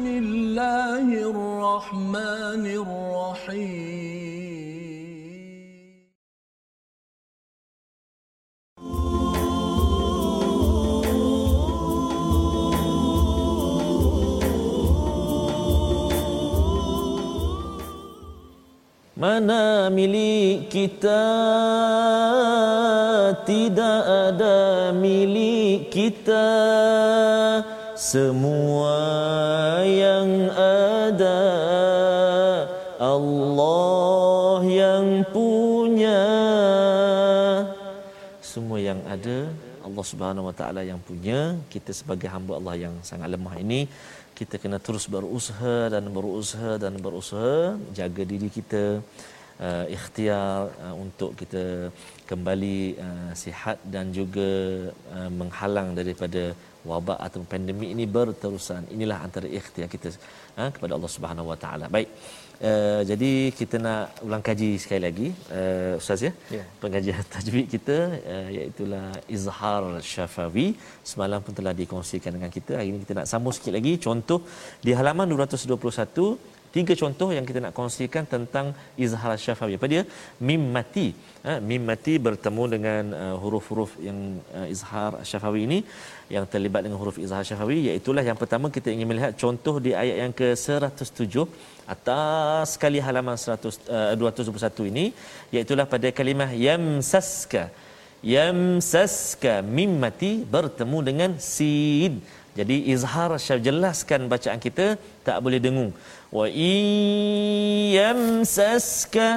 بسم الله الرحمن الرحيم Mana milik kita Tidak ada milik kita semua yang ada Allah yang punya. Semua yang ada Allah Subhanahu Wa Taala yang punya. Kita sebagai hamba Allah yang sangat lemah ini kita kena terus berusaha dan berusaha dan berusaha jaga diri kita uh, ikhtiar uh, untuk kita kembali uh, sihat dan juga uh, menghalang daripada wabak atau pandemik ini berterusan. Inilah antara ikhtiar kita uh, kepada Allah Subhanahu Wa Taala. Baik. Uh, jadi kita nak ulang kaji sekali lagi uh, ustaz ya? Yeah. pengajian tajwid kita uh, iaitu izhar syafawi semalam pun telah dikongsikan dengan kita. Hari ini kita nak sambung sikit lagi. Contoh di halaman 221 tiga contoh yang kita nak kongsikan tentang izhar syafawi. Apa dia? Mim mati. Ha, mim mati bertemu dengan uh, huruf-huruf yang uh, izhar syafawi ini yang terlibat dengan huruf izhar syafawi. Iaitu yang pertama kita ingin melihat contoh di ayat yang ke 107 atas sekali halaman 100 uh, 221 ini iaitu pada kalimah yamsaska. Yamsaska mim mati bertemu dengan sin jadi izhar syaf jelaskan bacaan kita tak boleh dengung. Wa yamsaska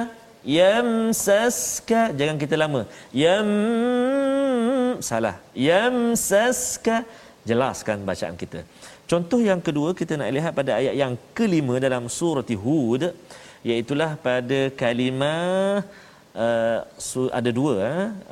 yamsaska. Jangan kita lama. Yam salah. Yamsaska. Jelaskan bacaan kita. Contoh yang kedua kita nak lihat pada ayat yang kelima dalam surah hud iaitu pada kalimah uh, ada dua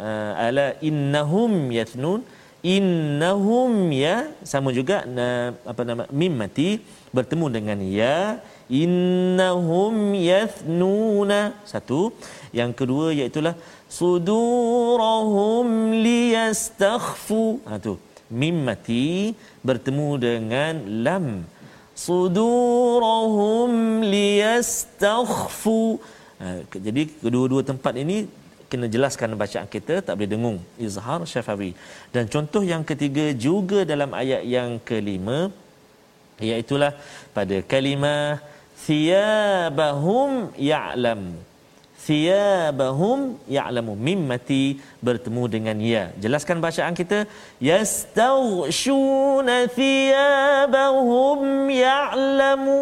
uh, ala innahum yathnun innahum ya sama juga uh, apa nama mim mati bertemu dengan ya. Innahum yathnuna satu. Yang kedua iaitu sudurahum liyastakhfu. Ha tu. Mim mati bertemu dengan lam. Sudurahum liyastakhfu. Ha, jadi kedua-dua tempat ini kena jelaskan bacaan kita tak boleh dengung. Izhar syafawi. Dan contoh yang ketiga juga dalam ayat yang kelima iaitu pada kalimah thiyabahum ya'lam. Thiyabahum ya'lamu mimmati bertemu dengan ya. Jelaskan bacaan kita. Yastaghshuna thiyabahum ya'lamu.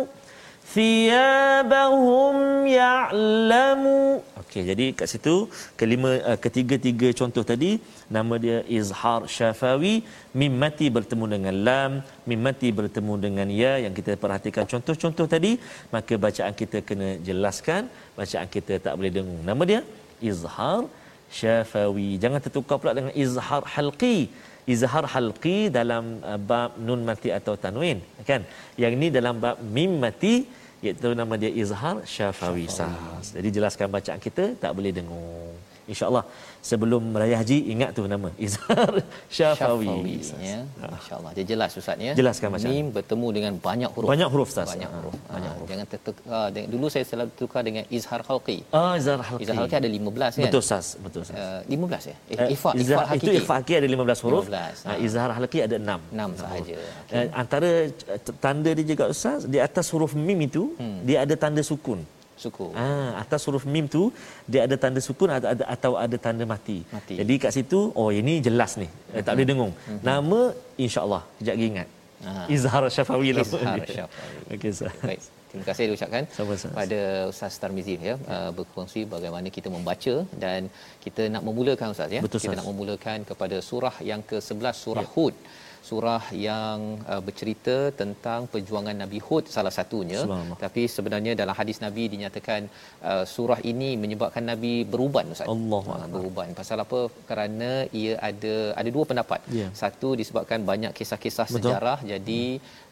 Thiyabahum ya'lamu okey jadi kat situ kelima uh, ketiga-tiga contoh tadi nama dia izhar syafawi mim mati bertemu dengan lam mim mati bertemu dengan ya yang kita perhatikan contoh-contoh tadi maka bacaan kita kena jelaskan bacaan kita tak boleh dengung. Nama dia izhar syafawi jangan tertukar pula dengan izhar halqi. Izhar halqi dalam uh, bab nun mati atau tanwin kan? Yang ini dalam bab mim mati iaitu nama dia izhar syafawi sahas. Jadi jelaskan bacaan kita tak boleh dengung insyaallah sebelum raya haji ingat tu nama. Izhar syafawi, syafawi ya. Insyaallah dia jelas ustaz ya. Jelaskan macam mim bertemu dengan banyak huruf. Banyak huruf ustaz. Banyak huruf. ha, banyak huruf. jangan tertukar dulu saya selalu tukar dengan izhar khalqi. Ah izhar khalqi. Izhar khalqi ada 15 kan? Betul ustaz. Betul ustaz. Uh, 15 ya? Eh, uh, ifa izhar hakiki. itu ifa hakiki ada 15 huruf. 15, ha. izhar khalqi ada 6 6 sahaja okay. uh, antara tanda dia juga ustaz di atas huruf mim itu hmm. dia ada tanda sukun sukun. Ah, atas huruf mim tu dia ada tanda sukun atau ada atau ada tanda mati. mati. Jadi kat situ oh ini jelas ni. Eh, tak boleh dengung. Uh-huh. Nama insya-Allah kejap lagi ingat. Uh-huh. Izhar Syafawi lah. Izhar Syafawi. Okey sah. Baik. Terima kasih diucapkan Sama-sama. pada Ustaz Tarmizi ya, uh, berkongsi bagaimana kita membaca dan kita nak memulakan Ustaz ya. Betul, kita nak memulakan kepada surah yang ke-11 surah ya. Hud surah yang uh, bercerita tentang perjuangan Nabi Hud salah satunya tapi sebenarnya dalam hadis Nabi dinyatakan uh, surah ini menyebabkan Nabi beruban Ustaz. Allah uh, beruban. Pasal apa? Kerana ia ada ada dua pendapat. Yeah. Satu disebabkan banyak kisah-kisah Betul. sejarah jadi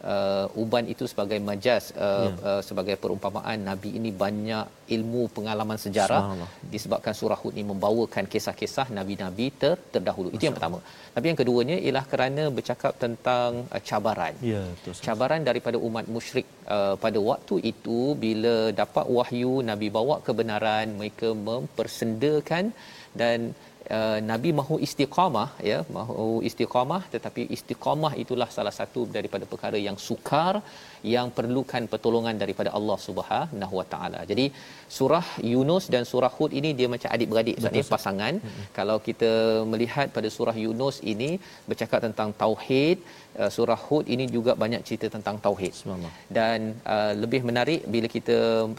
uh, uban itu sebagai majas uh, yeah. uh, sebagai perumpamaan Nabi ini banyak ilmu pengalaman sejarah disebabkan surah Hud ini membawakan kisah-kisah nabi-nabi ter- terdahulu. Itu yang pertama. Tapi yang keduanya ialah kerana bercakap bercakap tentang uh, cabaran. Ya, betul. Cabaran daripada umat musyrik uh, pada waktu itu bila dapat wahyu Nabi bawa kebenaran, mereka mempersendakan dan Uh, Nabi mahu istiqamah ya mahu istiqamah tetapi istiqamah itulah salah satu daripada perkara yang sukar yang perlukan pertolongan daripada Allah Subhanahu Wa Taala. Jadi surah Yunus dan surah Hud ini dia macam adik-beradik sebenarnya pasangan. Hmm. Kalau kita melihat pada surah Yunus ini bercakap tentang tauhid, uh, surah Hud ini juga banyak cerita tentang tauhid. Dan uh, lebih menarik bila kita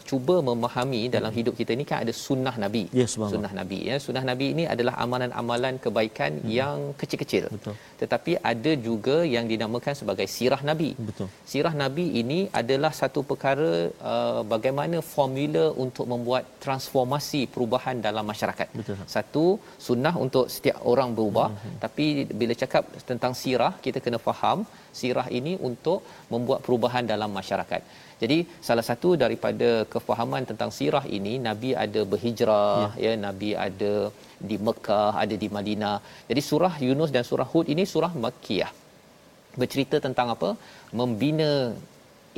cuba memahami dalam hmm. hidup kita ini kan ada sunnah Nabi. Yes, sunnah Nabi ya. Sunnah Nabi ini adalah amalan-amalan kebaikan hmm. yang kecil-kecil. Betul. Tetapi ada juga yang dinamakan sebagai sirah Nabi. Betul. Sirah Nabi ini adalah satu perkara uh, bagaimana formula untuk membuat transformasi perubahan dalam masyarakat. Betul. Satu sunnah untuk setiap orang berubah, hmm. tapi bila cakap tentang sirah kita kena faham sirah ini untuk membuat perubahan dalam masyarakat. Jadi salah satu daripada kefahaman tentang sirah ini Nabi ada berhijrah ya, ya Nabi ada di Mekah, ada di Madinah. Jadi surah Yunus dan surah Hud ini surah Makkiyah. Bercerita tentang apa? Membina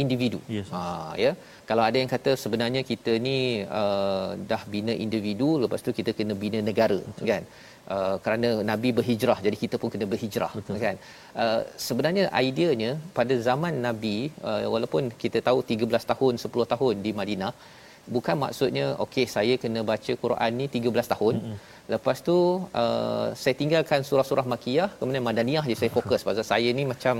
individu. Yes. Ha ya. Kalau ada yang kata sebenarnya kita ni uh, dah bina individu lepas tu kita kena bina negara Betul. kan. Uh, kerana nabi berhijrah jadi kita pun kena berhijrah Betul. kan. Uh, sebenarnya ideanya pada zaman nabi uh, walaupun kita tahu 13 tahun 10 tahun di Madinah bukan maksudnya okey saya kena baca Quran ni 13 tahun. Mm-hmm. Lepas tu uh, saya tinggalkan surah-surah makiyah kemudian madaniyah je saya fokus pasal saya ni macam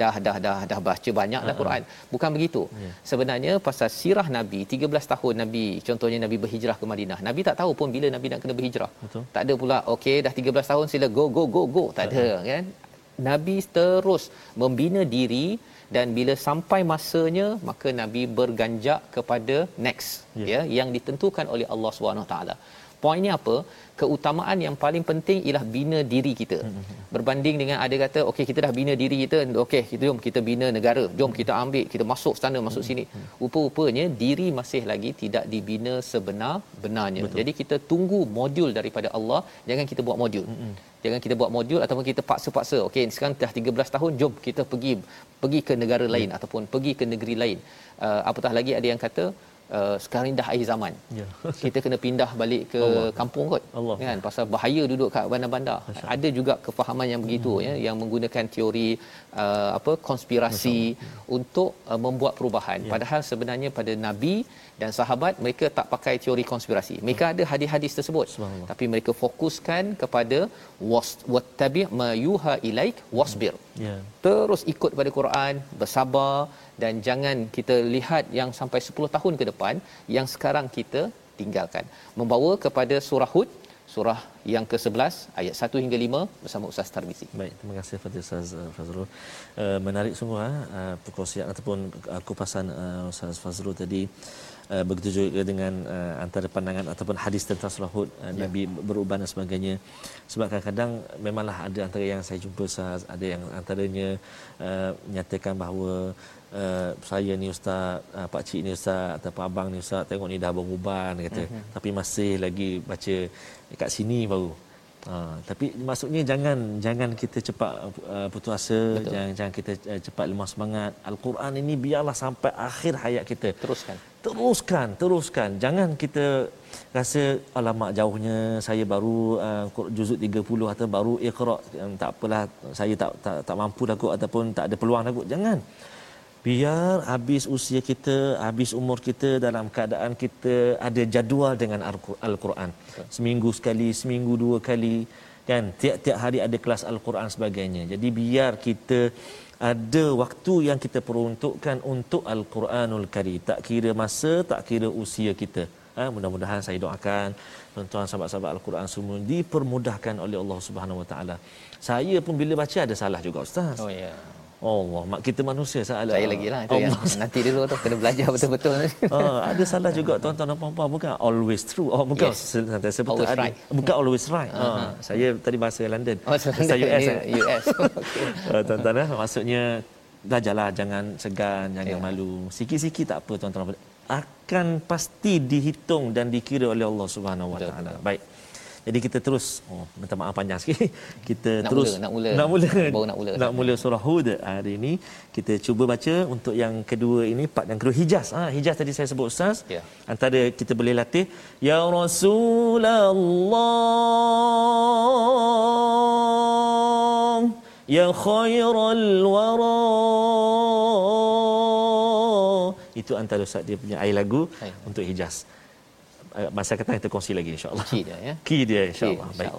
dah dah dah dah baca banyak dah Quran. Bukan begitu. Yeah. Sebenarnya pasal sirah Nabi 13 tahun Nabi contohnya Nabi berhijrah ke Madinah. Nabi tak tahu pun bila Nabi nak kena berhijrah. Betul. Tak ada pula okey dah 13 tahun sila go go go go tak ada kan. Nabi terus membina diri dan bila sampai masanya maka nabi berganjak kepada next yeah. ya yang ditentukan oleh Allah Subhanahu taala poinnya apa keutamaan yang paling penting ialah bina diri kita berbanding dengan ada kata okey kita dah bina diri kita okey kita jom kita bina negara jom kita ambil kita masuk sana masuk sini rupa-rupanya diri masih lagi tidak dibina sebenar-benarnya Betul. jadi kita tunggu modul daripada Allah jangan kita buat modul mm-hmm. jangan kita buat modul ataupun kita paksa-paksa okey sekarang dah 13 tahun jom kita pergi pergi ke negara lain mm. ataupun pergi ke negeri lain uh, apatah lagi ada yang kata uh, sekarang dah akhir zaman. Ya. kita kena pindah balik ke Allah. kampung kot. Allah. Kan pasal bahaya duduk kat bandar-bandar. Ada juga kefahaman yang begitu hmm. ya yang menggunakan teori uh, apa konspirasi Masalah. untuk uh, membuat perubahan. Ya. Padahal sebenarnya pada nabi dan sahabat mereka tak pakai teori konspirasi. Mereka ada hadis-hadis tersebut. Tapi mereka fokuskan kepada wattabi' ma yuha ilaik wasbir. Ya. Terus ikut pada Quran, bersabar dan jangan kita lihat yang sampai 10 tahun ke depan yang sekarang kita tinggalkan. Membawa kepada surah Hud surah yang ke-11 ayat 1 hingga 5 bersama Ustaz Tarbisi. Baik, terima kasih kepada Ustaz uh, Fazrul. Uh, menarik semua uh, perkongsian ataupun uh, kupasan uh, Ustaz Fazrul tadi uh, begitu juga dengan uh, antara pandangan ataupun hadis tentang surah uh, ya. Nabi beruban dan sebagainya. Sebab kadang-kadang memanglah ada antara yang saya jumpa Ustaz, ada yang antaranya uh, menyatakan bahawa uh, saya ni ustaz, uh, pak cik ni ustaz ataupun abang ni ustaz tengok ni dah beruban kata uh-huh. tapi masih lagi baca dekat sini baru. Uh, tapi maksudnya jangan jangan kita cepat uh, putus asa, jangan jangan kita uh, cepat lemah semangat. Al-Quran ini biarlah sampai akhir hayat kita. Teruskan. Teruskan, teruskan. Jangan kita rasa alamak jauhnya saya baru uh, juzuk 30 atau baru iqra um, tak apalah saya tak tak tak mampu dah kot ataupun tak ada peluang dah kot. Jangan biar habis usia kita, habis umur kita dalam keadaan kita ada jadual dengan Al-Quran. Seminggu sekali, seminggu dua kali kan tiap-tiap hari ada kelas Al-Quran sebagainya. Jadi biar kita ada waktu yang kita peruntukkan untuk Al-Quranul Karim. Tak kira masa, tak kira usia kita. Ha, mudah-mudahan saya doakan tuan-tuan sahabat-sahabat Al-Quran semua dipermudahkan oleh Allah Subhanahu Wa Taala. Saya pun bila baca ada salah juga ustaz. Oh ya. Yeah. Allah, mak kita manusia salah. Saya lagi lah itu Allah. yang nanti dulu tu kena belajar betul-betul. ah, ada salah juga tuan-tuan dan puan-puan bukan always true. Oh bukan yes. ada. Right. Bukan always right. Uh-huh. Ah, saya tadi bahasa London. Oh, saya US. US. okay. uh, tuan-tuan eh, maksudnya belajarlah jangan segan, jangan yeah. malu. Sikit-sikit tak apa tuan-tuan. Akan pasti dihitung dan dikira oleh Allah Subhanahu Wa Taala. Baik. Jadi kita terus oh minta maaf panjang sikit. Kita Nak terus mula, nak mula. nak mula. Baru nak mula. Nak mula surah Hud hari ini. Kita cuba baca untuk yang kedua ini part yang kedua Hijaz. Ah ha, Hijaz tadi saya sebut Ustaz. Ya. Antara kita boleh latih ya Rasulullah ya khairul wara itu antara Ustaz dia punya air lagu Baik. untuk Hijaz. Uh, Masa datang kita kongsi lagi insya-Allah. Key dia, ya. Key dia insya-Allah. Okey, Baik.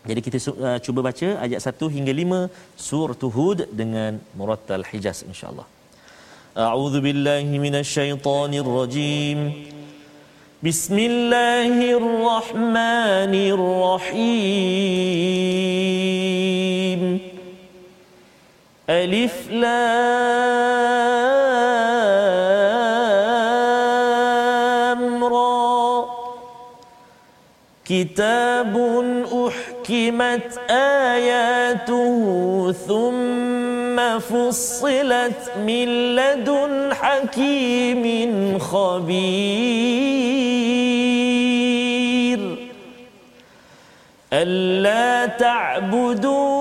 Jadi kita uh, cuba baca ayat 1 hingga 5 surah Hud dengan murattal Hijaz insya-Allah. A'udzu billahi minasyaitonir rajim. Bismillahirrahmanirrahim. Alif lam كتاب أحكمت آياته ثم فصلت من لدن حكيم خبير ألا تعبدوا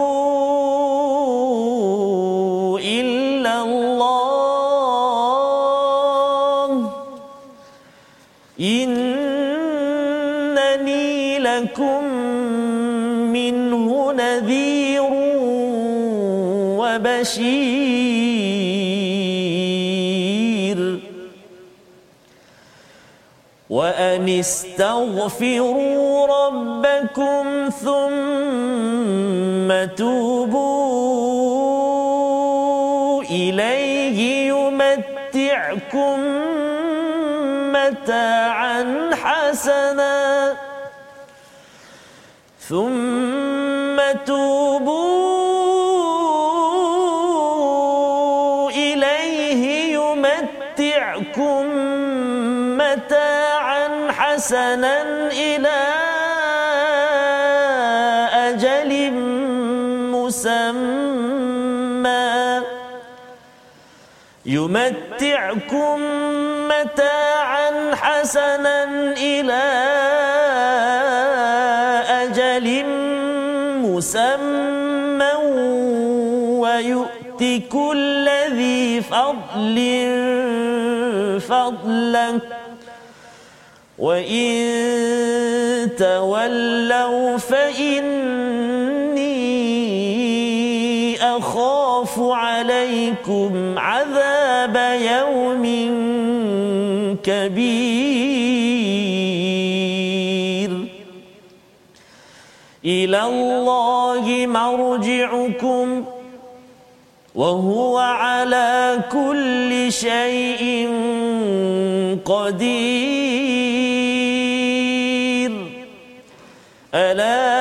استغفروا ربكم ثم توبوا إليه يمتعكم متاعا حسنا ثم توبوا حسنا إلى أجل مسمى. يمتعكم متاعا حسنا إلى أجل مسمى. ويؤت كل ذي فضل فضله وإن تولوا فإني أخاف عليكم عذاب يوم كبير إلى الله مرجعكم وهو على كل شيء قدير ألا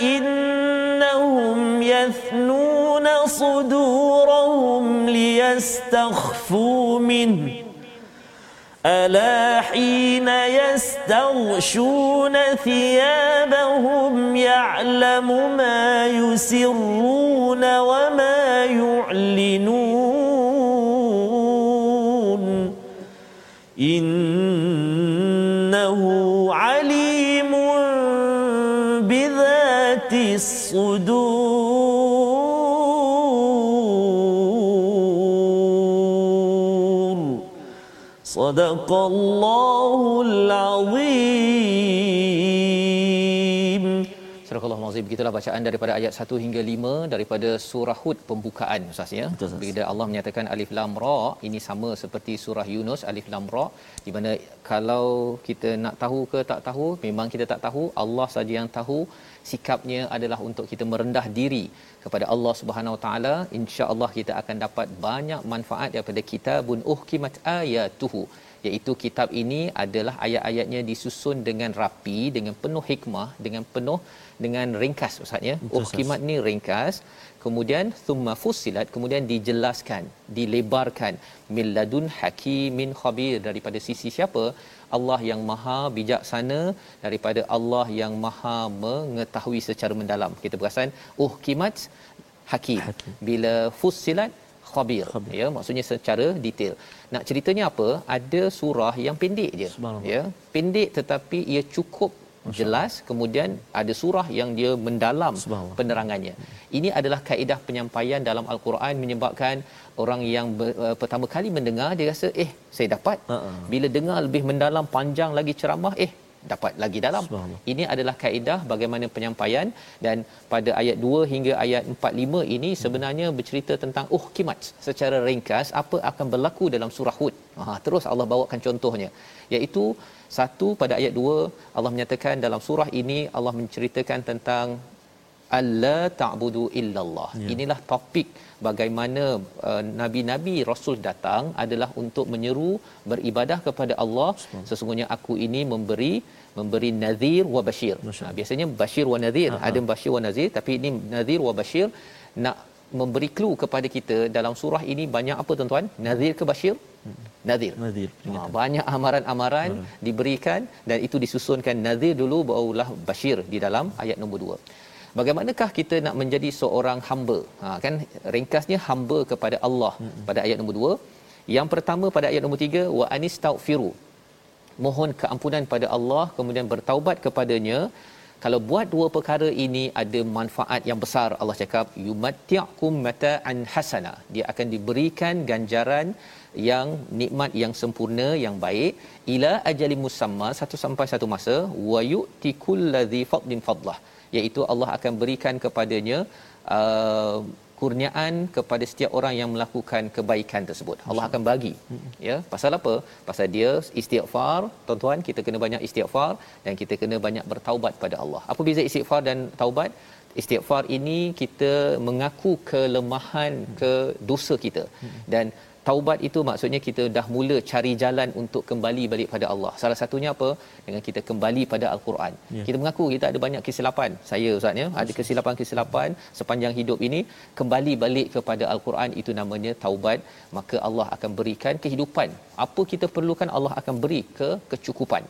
إنهم يثنون صدورهم ليستخفوا منه. ألا حين يستغشون ثيابهم يعلم ما يسرون وما يعلنون. إنه صدق الله العظيم Al-Azim begitulah bacaan daripada ayat 1 hingga 5 daripada surah Hud pembukaan Ustaz ya. Ustaz. Bila Allah menyatakan alif lam ra ini sama seperti surah Yunus alif lam ra di mana kalau kita nak tahu ke tak tahu memang kita tak tahu Allah saja yang tahu sikapnya adalah untuk kita merendah diri kepada Allah Subhanahu Wa Taala insya-Allah kita akan dapat banyak manfaat daripada kitabun uhkimat ayatuhu iaitu kitab ini adalah ayat-ayatnya disusun dengan rapi dengan penuh hikmah dengan penuh dengan ringkas ustaz ya. Betul, Ustaz. uhkimat ni ringkas. Kemudian thumma fussilat kemudian dijelaskan dilebarkan. Min ladun hakimin khabir. Daripada sisi siapa? Allah yang maha bijaksana daripada Allah yang maha mengetahui secara mendalam. Kita perasan uhkimat hakim. Hakim. bila fussilat khabir, khabir. ya maksudnya secara detail. Nak ceritanya apa? Ada surah yang pendek je. Ya pendek tetapi ia cukup jelas. Kemudian ada surah yang dia mendalam penerangannya. Ini adalah kaedah penyampaian dalam al-Quran menyebabkan orang yang ber, uh, pertama kali mendengar dia rasa eh saya dapat. Uh-uh. bila dengar lebih mendalam panjang lagi ceramah eh dapat lagi dalam. Ini adalah kaedah bagaimana penyampaian dan pada ayat 2 hingga ayat 45 ini sebenarnya bercerita tentang oh kimat secara ringkas apa akan berlaku dalam surah Hud. Ha terus Allah bawakan contohnya iaitu satu pada ayat 2 Allah menyatakan dalam surah ini Allah menceritakan tentang alla ta'budu illallah. Ya. Inilah topik bagaimana uh, nabi-nabi rasul datang adalah untuk menyeru beribadah kepada Allah. Sesungguhnya aku ini memberi memberi nazir wa bashir. Nah, biasanya bashir wa nazir, Aha. ada bashir wa nazir tapi ini nazir wa bashir nak memberi clue kepada kita dalam surah ini banyak apa tuan-tuan? Nazir ke bashir? Hmm. Nazir. Nazir. Ha, banyak amaran-amaran hmm. diberikan dan itu disusunkan nazir dulu barulah bashir di dalam ayat nombor 2 bagaimanakah kita nak menjadi seorang hamba? Ha kan? Ringkasnya hamba kepada Allah hmm. pada ayat nombor 2 yang pertama pada ayat nombor 3 wa anistaghfiru. Mohon keampunan pada Allah kemudian bertaubat kepadanya. Kalau buat dua perkara ini ada manfaat yang besar Allah cakap yumatti'kum mata'an hasana. Dia akan diberikan ganjaran yang nikmat yang sempurna yang baik. Ila ajali musamma satu sampai satu masa wa yu'tikul ladzi fadlin fadlah iaitu Allah akan berikan kepadanya uh, kurniaan kepada setiap orang yang melakukan kebaikan tersebut. Allah akan bagi. Ya, pasal apa? Pasal dia istighfar, tuan-tuan, kita kena banyak istighfar dan kita kena banyak bertaubat pada Allah. Apa beza istighfar dan taubat? Istighfar ini kita mengaku kelemahan ke dosa kita dan taubat itu maksudnya kita dah mula cari jalan untuk kembali balik pada Allah. Salah satunya apa? Dengan kita kembali pada al-Quran. Ya. Kita mengaku kita ada banyak kesilapan. Saya ustaz ya, ada kesilapan-kesilapan sepanjang hidup ini, kembali balik kepada al-Quran itu namanya taubat, maka Allah akan berikan kehidupan. Apa kita perlukan Allah akan beri ke kecukupan.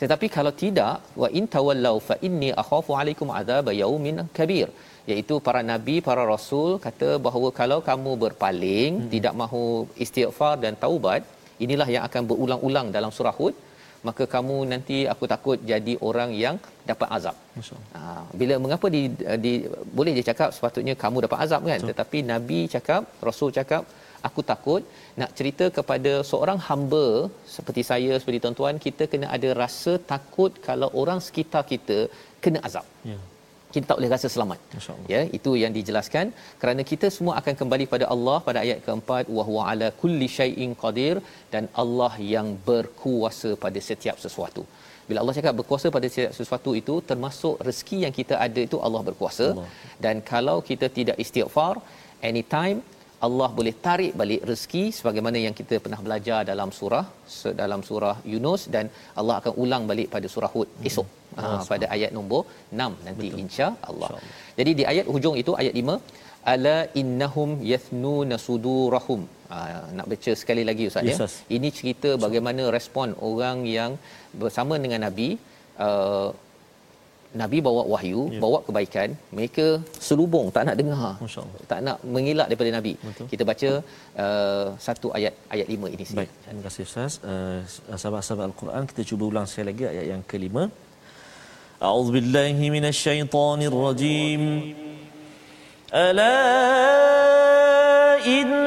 Tetapi kalau tidak, wa in tawallau fa inni akhafu alaikum azab yaumin kabir iaitu para nabi para rasul kata bahawa kalau kamu berpaling hmm. tidak mahu istighfar dan taubat inilah yang akan berulang-ulang dalam surah hud maka kamu nanti aku takut jadi orang yang dapat azab. Ha, bila mengapa di, di boleh je cakap sepatutnya kamu dapat azab kan Betul. tetapi nabi cakap rasul cakap aku takut nak cerita kepada seorang hamba seperti saya seperti tuan-tuan kita kena ada rasa takut kalau orang sekitar kita kena azab. Ya kita tak boleh rasa selamat. Ya, itu yang dijelaskan kerana kita semua akan kembali pada Allah pada ayat keempat wa huwa ala kulli syai'in qadir dan Allah yang berkuasa pada setiap sesuatu. Bila Allah cakap berkuasa pada setiap sesuatu itu termasuk rezeki yang kita ada itu Allah berkuasa Allah. dan kalau kita tidak istighfar anytime Allah boleh tarik balik rezeki sebagaimana yang kita pernah belajar dalam surah dalam surah Yunus dan Allah akan ulang balik pada surah Hud hmm. esok ha, pada ayat nombor 6 nanti insya-Allah. Insya Jadi di ayat hujung itu ayat 5 ala innahum yathnuna sudurahum. Ha, nak baca sekali lagi ustaz yes, ya. Ini cerita bagaimana respon orang yang bersama dengan Nabi uh, Nabi bawa wahyu, ya. bawa kebaikan, mereka selubung tak nak dengar. Tak nak mengelak daripada Nabi. Betul. Kita baca uh, satu ayat ayat 5 ini sini. Baik. Terima kasih Ustaz. Uh, sahabat-sahabat Al-Quran, kita cuba ulang sekali lagi ayat yang kelima. A'udzubillahi billahi. Ala inna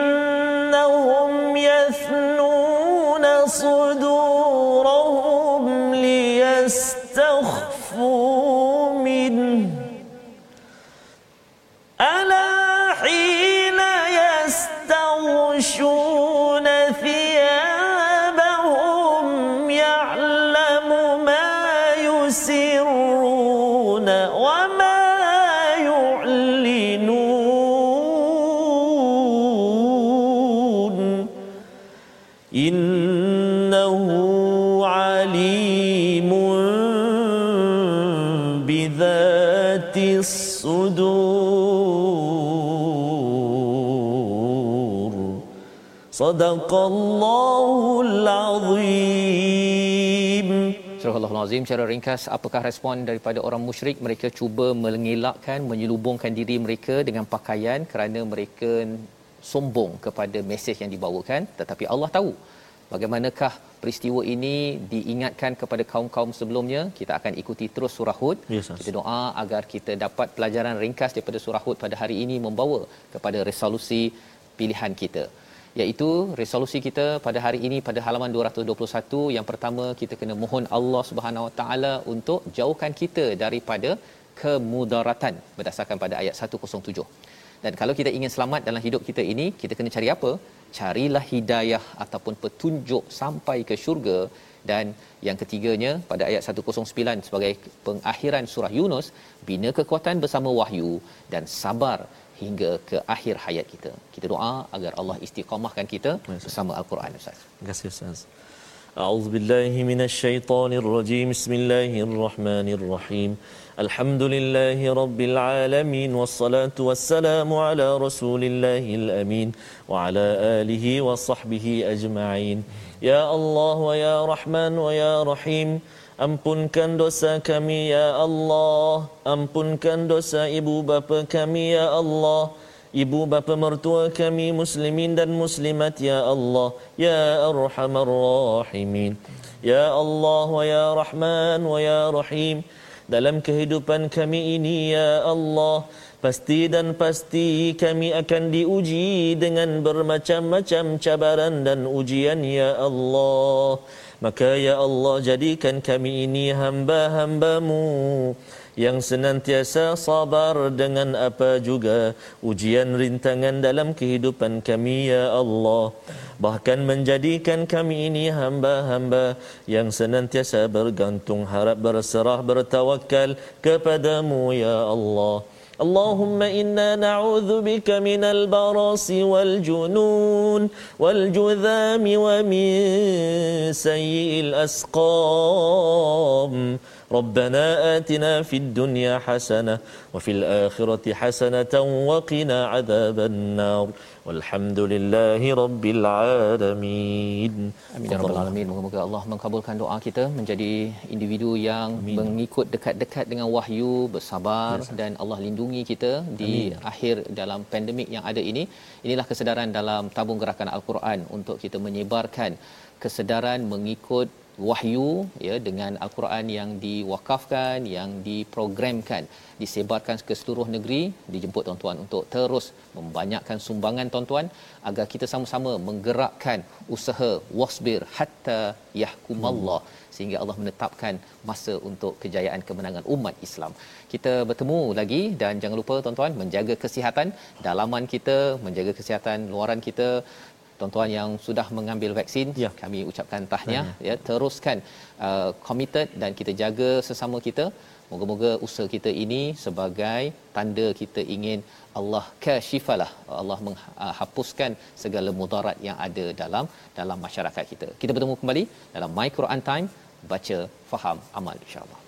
عليم بذات الصدور صدق الله العظيم Surah Al-Azim secara ringkas apakah respon daripada orang musyrik mereka cuba mengelakkan menyelubungkan diri mereka dengan pakaian kerana mereka sombong kepada mesej yang dibawakan tetapi Allah tahu bagaimanakah peristiwa ini diingatkan kepada kaum-kaum sebelumnya? Kita akan ikuti terus surah hud. Yes, kita doa agar kita dapat pelajaran ringkas daripada surah hud pada hari ini membawa kepada resolusi pilihan kita. Iaitu resolusi kita pada hari ini pada halaman 221 yang pertama kita kena mohon Allah Subhanahu Wa Taala untuk jauhkan kita daripada kemudaratan berdasarkan pada ayat 107 dan kalau kita ingin selamat dalam hidup kita ini kita kena cari apa carilah hidayah ataupun petunjuk sampai ke syurga dan yang ketiganya pada ayat 109 sebagai pengakhiran surah Yunus bina kekuatan bersama wahyu dan sabar hingga ke akhir hayat kita. Kita doa agar Allah istiqamahkan kita bersama Al-Quran Ustaz. Terima kasih Ustaz. A'udzubillahi minasyaitonirrajim. Bismillahirrahmanirrahim. الشيطان الرجيم بسم الله الرحمن الرحيم الحمد لله رب العالمين والصلاة والسلام على رسول الله الأمين وعلى آله وصحبه أجمعين يا الله ويا رحمن ويا رحيم Ampunkan dosa kami ya Allah Ampunkan dosa ibu bapa kami ya Allah Ibu bapa mertua kami muslimin dan muslimat ya Allah Ya arhamar rahimin Ya Allah wa ya Rahman wa ya Rahim Dalam kehidupan kami ini ya Allah Pasti dan pasti kami akan diuji dengan bermacam-macam cabaran dan ujian ya Allah. Maka ya Allah jadikan kami ini hamba-hambamu yang senantiasa sabar dengan apa juga ujian rintangan dalam kehidupan kami ya Allah. Bahkan menjadikan kami ini hamba-hamba yang senantiasa bergantung harap berserah bertawakal kepadamu ya Allah. اللهم إنا نعوذ بك من البرص والجنون والجذام ومن سيء الأسقام. ربنا آتنا في الدنيا حسنة وفي الآخرة حسنة وقنا عذاب النار. Walhamdulillahi Rabbil Alamin. Amin. Ya Rabbil Alamin. Moga-moga Allah mengkabulkan doa kita menjadi individu yang Amin. mengikut dekat-dekat dengan wahyu, bersabar yes. dan Allah lindungi kita di Amin. akhir dalam pandemik yang ada ini. Inilah kesedaran dalam tabung gerakan Al-Quran untuk kita menyebarkan kesedaran mengikut wahyu ya dengan al-Quran yang diwakafkan yang diprogramkan disebarkan ke seluruh negeri dijemput tuan-tuan untuk terus membanyakkan sumbangan tuan-tuan agar kita sama-sama menggerakkan usaha wasbir hatta yahkumallah sehingga Allah menetapkan masa untuk kejayaan kemenangan umat Islam. Kita bertemu lagi dan jangan lupa tuan-tuan menjaga kesihatan dalaman kita, menjaga kesihatan luaran kita tuan-tuan yang sudah mengambil vaksin ya. kami ucapkan tahniah ya. Teruskan uh, committed dan kita jaga sesama kita. Moga-moga usaha kita ini sebagai tanda kita ingin Allah kashifalah Allah menghapuskan segala mudarat yang ada dalam dalam masyarakat kita. Kita bertemu kembali dalam my Quran time. Baca faham amal insyaallah